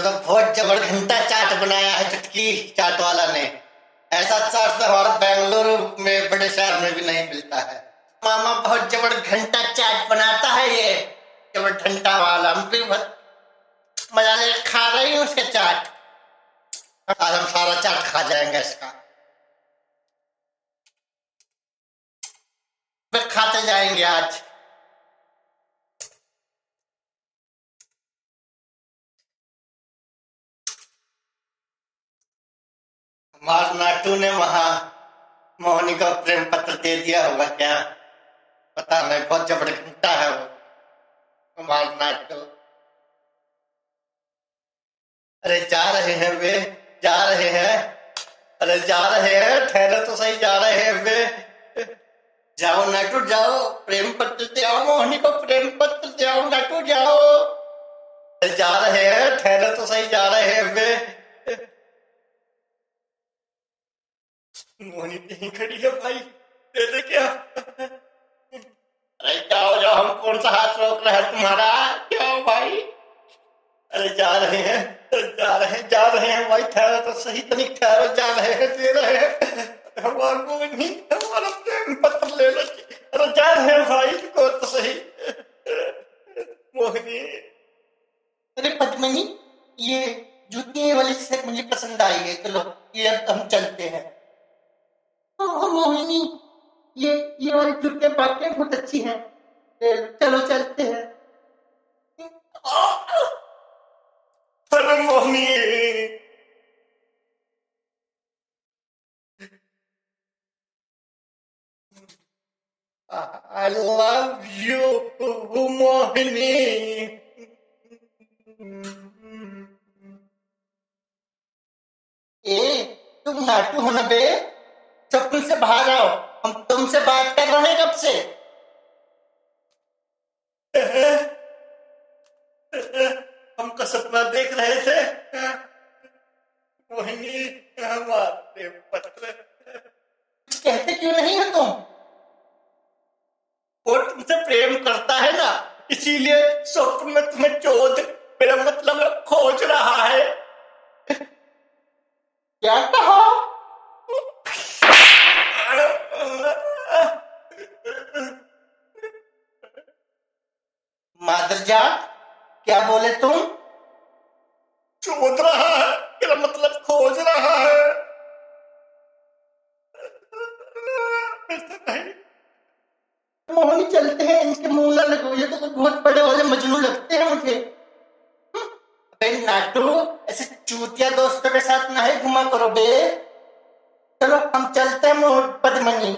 तो बहुत जबर घंटा चाट बनाया है, चुटकी चाट वाला ने। ऐसा चाट तो हमारे बेंगलुरु में, बड़े शहर में भी नहीं मिलता है। मामा बहुत जबर घंटा चाट बनाता है ये जबर घंटा वाला। हम भी बहुत मज़ा ले खा रही हूँ उसके चाट। आज हम सारा चाट खा जाएँगे इसका। खाते जाएँगे आज। नाटू ने वहाँ मोहनी को प्रेम पत्र दे दिया होगा क्या? पता नहीं, बहुत जबड़ घंटा है वो हमार नाटू अरे जा रहे हैं वे, जा रहे हैं। अरे जा रहे हैं, ठहरे तो सही जा रहे हैं वे। जाओ नाटू, जाओ, प्रेम पत्र दे आओ मोहनी को प्रेम पत्र दे आओ, नाटू, जाओ। नहीं खड़ी है भाई दे दे क्या? अरे जाओ जाओ हम कौन सा हाथ रोक रहे हैं? तुम्हारा जाओ भाई? अरे जा रहे हैं जा रहे हैं जा रहे हैं भाई ठहरो तो सही तनिक ठहरो जा रहे हैं दे रहे हैं। हमारा मोहनी हमारा प्रेम पत्र ले लो। अरे जा रहे हैं भाई को तो सही। मोहनी। अरे पद्मनी ये जूती वाली सेट मुझे पसंद आई है चलो ये अब हम चलते हैं हाँ, मोहिनी ये ये वाली जूते वाकई बहुत अच्छी हैं। चलो चलते हैं। Mohini. I love you, Mohini. ए तुम नाटू हो ना बे? बात कर रहे हैं कब से? हमको सपना देख रहे थे। मोहिनी हमारे पत्र। कहते क्यों नहीं है तुम? वो तुमसे प्रेम करता है ना इसीलिए स्वप्न में तुम्हें चोद मेरा मतलब खोज रहा है। क्या कहा? मादरजात क्या बोले तुम? चोद रहा है मेरा मतलब खोज रहा है। मोहनी चलते हैं इनके मुँह लगो ये तो बहुत बड़े वाले मजनू लगते हैं मुझे। अबे नाटू ऐसे चूतिया दोस्तों के साथ ना ही घुमा करो बे। चलो हम चलते हैं मोहन पद्मनी।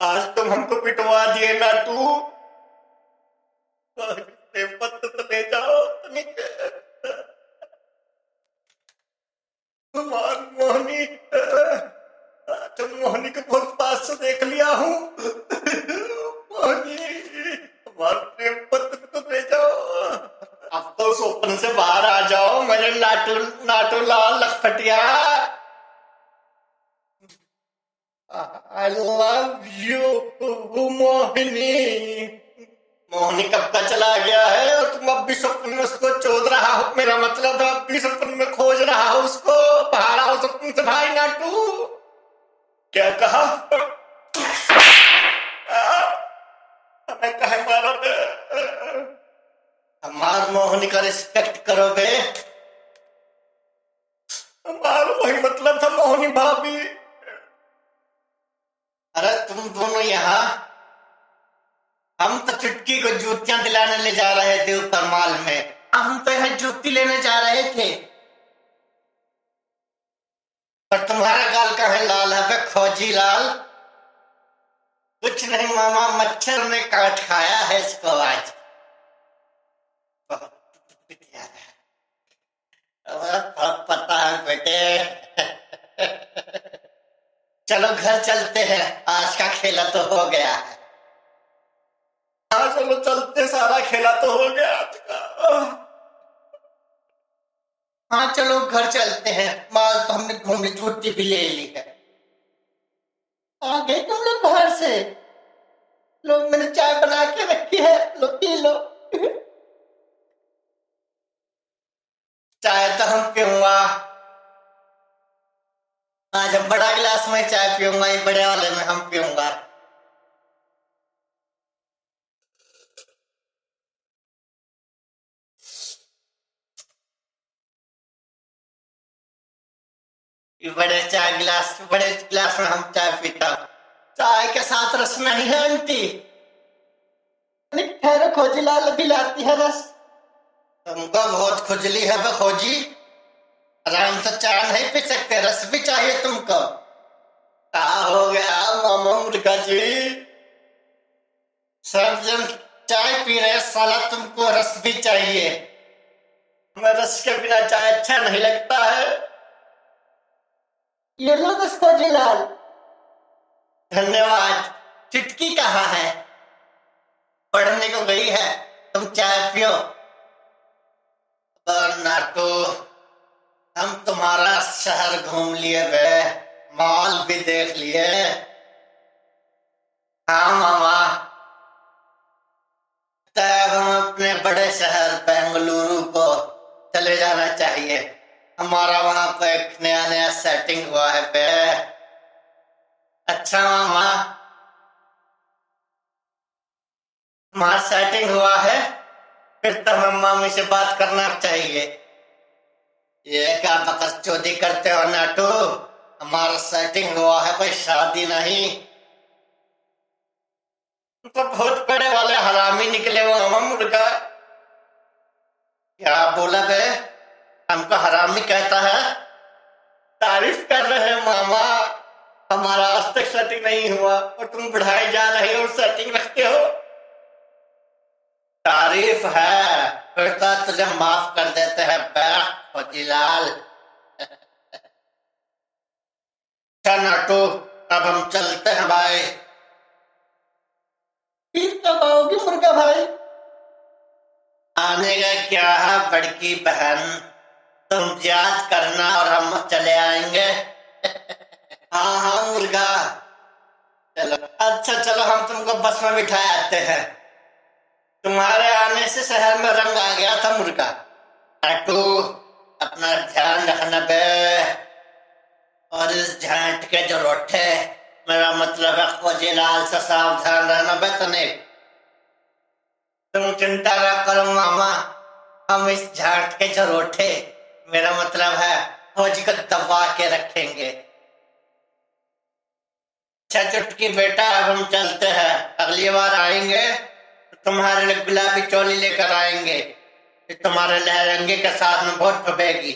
आज तुम हमको पिटवा दिए नाटू। पत्र तो ले जाओ मोहनी तुम मोहनी को बहुत पास से देख लिया हूँ। मोहनी हमारे प्रेम पत्र तो ले जाओ। अब तो स्वप्न से बाहर आ जाओ मेरे नाटू नाटू लाल लखपटिया I love you, मोहिनी। मोहनी कब का चला गया है और तुम अब भी स्वप्न में उसको चोद रहा हो। मेरा मतलब था अब भी स्वप्न में खोज रहा हो उसको। बाहर आओ स्वप्न से भाई नाटू क्या कहा? हमें मोहनी का रिस्पेक्ट करो बे। हमारा वही मतलब था मोहनी भाभी। अरे तुम दोनों यहाँ हम तो चुटकी को जूतियाँ दिलाने ले जा रहे थे, ऊपर माल में। हम तो यहाँ जूती लेने जा रहे थे। पर तुम्हारा गाल का है लाल है खोजी लाल। कुछ नहीं, मामा, मच्छर ने काट खाया है इसको आज। पता है, बेटे। चलो घर चलते हैं, आज का खेला तो हो गया हाँ। खेला तो हो गया। का हाँ चलो, घर चलते हैं। माल तो हमने घूमने छुट्टी भी ले ली है। आ गए तुम लोग बाहर से। लोग मैंने चाय बना के रखी है। लो, पी लो। चाय तो हम पीऊँगा। आज हम बड़ा गिलास में चाय पीऊँगा, ये बड़े वाले में हम पीऊँगा। बड़े चाय गिलास बड़े गिलास में हम चाय पीता चाय के साथ रस नहीं है आंटी ठहरो खोजी लाल दिलाती है रस तुमको बहुत खुजली है बे खोजी आराम से चाय नहीं पी सकते रस भी चाहिए तुमको क्या हो गया मामा मुर्गा जी सब जन चाय पी रहे साला तुमको रस भी चाहिए मैं रस के बिना चाय अच्छा नहीं लगता है खोजी धन्यवाद। चिटकी कहा है? पढ़ने को गई है। तुम चाय पियो। और नाटो, हम तुम्हारा शहर घूम लिए वे मॉल भी देख लिए। हाँ मामा। तब हम अपने बड़े शहर बेंगलुरु को चले जाना चाहिए। हमारा वहाँ पर एक नया नया सेटिंग हुआ है पे अच्छा मामा हमारा सेटिंग हुआ है। फिर तो हम मामी से बात करना चाहिए। ये क्या बकस चोदी करते हो नाटू? हमारा सेटिंग हुआ है कोई शादी नहीं। तो बहुत बड़े वाले हरामी निकले वो हम मुर्गा। क्या बोला बे? हरामी कहता है, तारीफ़ कर रहे मामा, हमारा आज तक सेटिंग नहीं हुआ और तुम बढ़ाए जा रहे हो सेटिंग रखते हो। तारीफ़ है तो तुझे माफ़ कर देते हैं बैठ फजीलाल नाटू, अब हम चलते हैं भाई। फिर कब आओगे मुर्गा भाई। आने का क्या है, बड़की बहन? तुम याद करना और हम चले आएँगे। हाँ हाँ मुर्गा। चलो अच्छा चलो, हम तुमको बस में बिठा आते हैं। तुम्हारे आने से शहर में रंग आ गया था, मुर्गा। टाटू अपना ध्यान रखना बे। और इस झांट के जो रोटे मेरा मतलब है खोजीलाल से सावधान रहना बे तने। तुम चिंता न करो, मामा। हम इस झांट के जो रोटे मेरा मतलब है, फौजी को दबा के रखेंगे। अच्छा चुटकी बेटा, अब हम चलते हैं। अगली बार आएँगे तो तुम्हारे लिए गुलाबी चोली लेकर आएँगे। तो तुम्हारे लहरंगे के साथ में बहुत फबेगी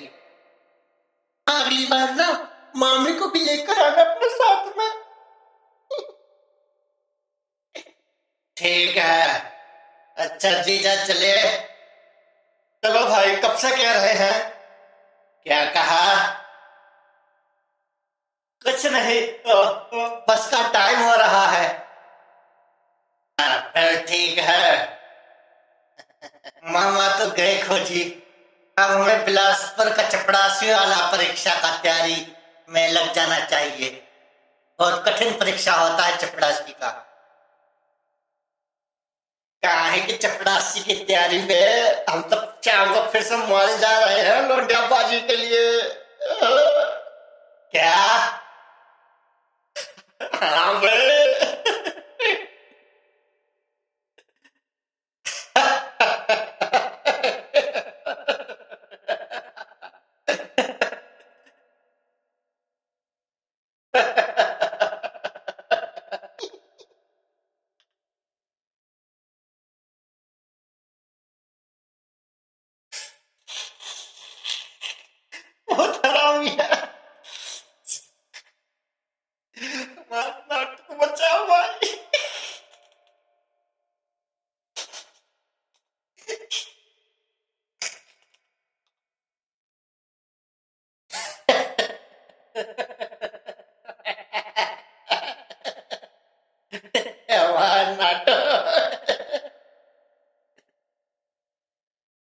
अगली बार ना, मामी को भी लेकर आना अपने साथ में। ठीक है। अच्छा जीजा चले। चलो भाई, कब से कह रहे हैं? क्या कहा? कुछ नहीं तो, तो बस का टाइम हो रहा है। फिर ठीक है। मामा तो गए खोजी अब हमें बिलासपुर का चपड़ासी वाला परीक्षा का तैयारी में लग जाना चाहिए। बहुत कठिन परीक्षा होता है चपड़ासी का। काहे की चपड़ासी की तैयारी में हम तो शाम को फिर से मॉल जा रहे हैं लोंडियाबाजी के लिए। क्या? हाँ भाई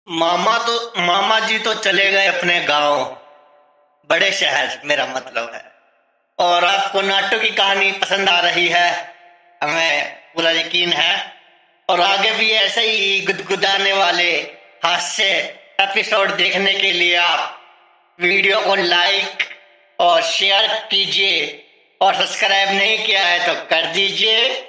मामा तो मामा जी तो चले गए अपने गाँव। बड़े शहर, मेरा मतलब है। और आपको नाटो की कहानी पसंद आ रही है, हमें पूरा यकीन है। और आगे भी ऐसे ही गुदगुदाने वाले हास्य एपिसोड देखने के लिए आप वीडियो को लाइक और शेयर कीजिए और सब्सक्राइब नहीं किया है तो कर दीजिए।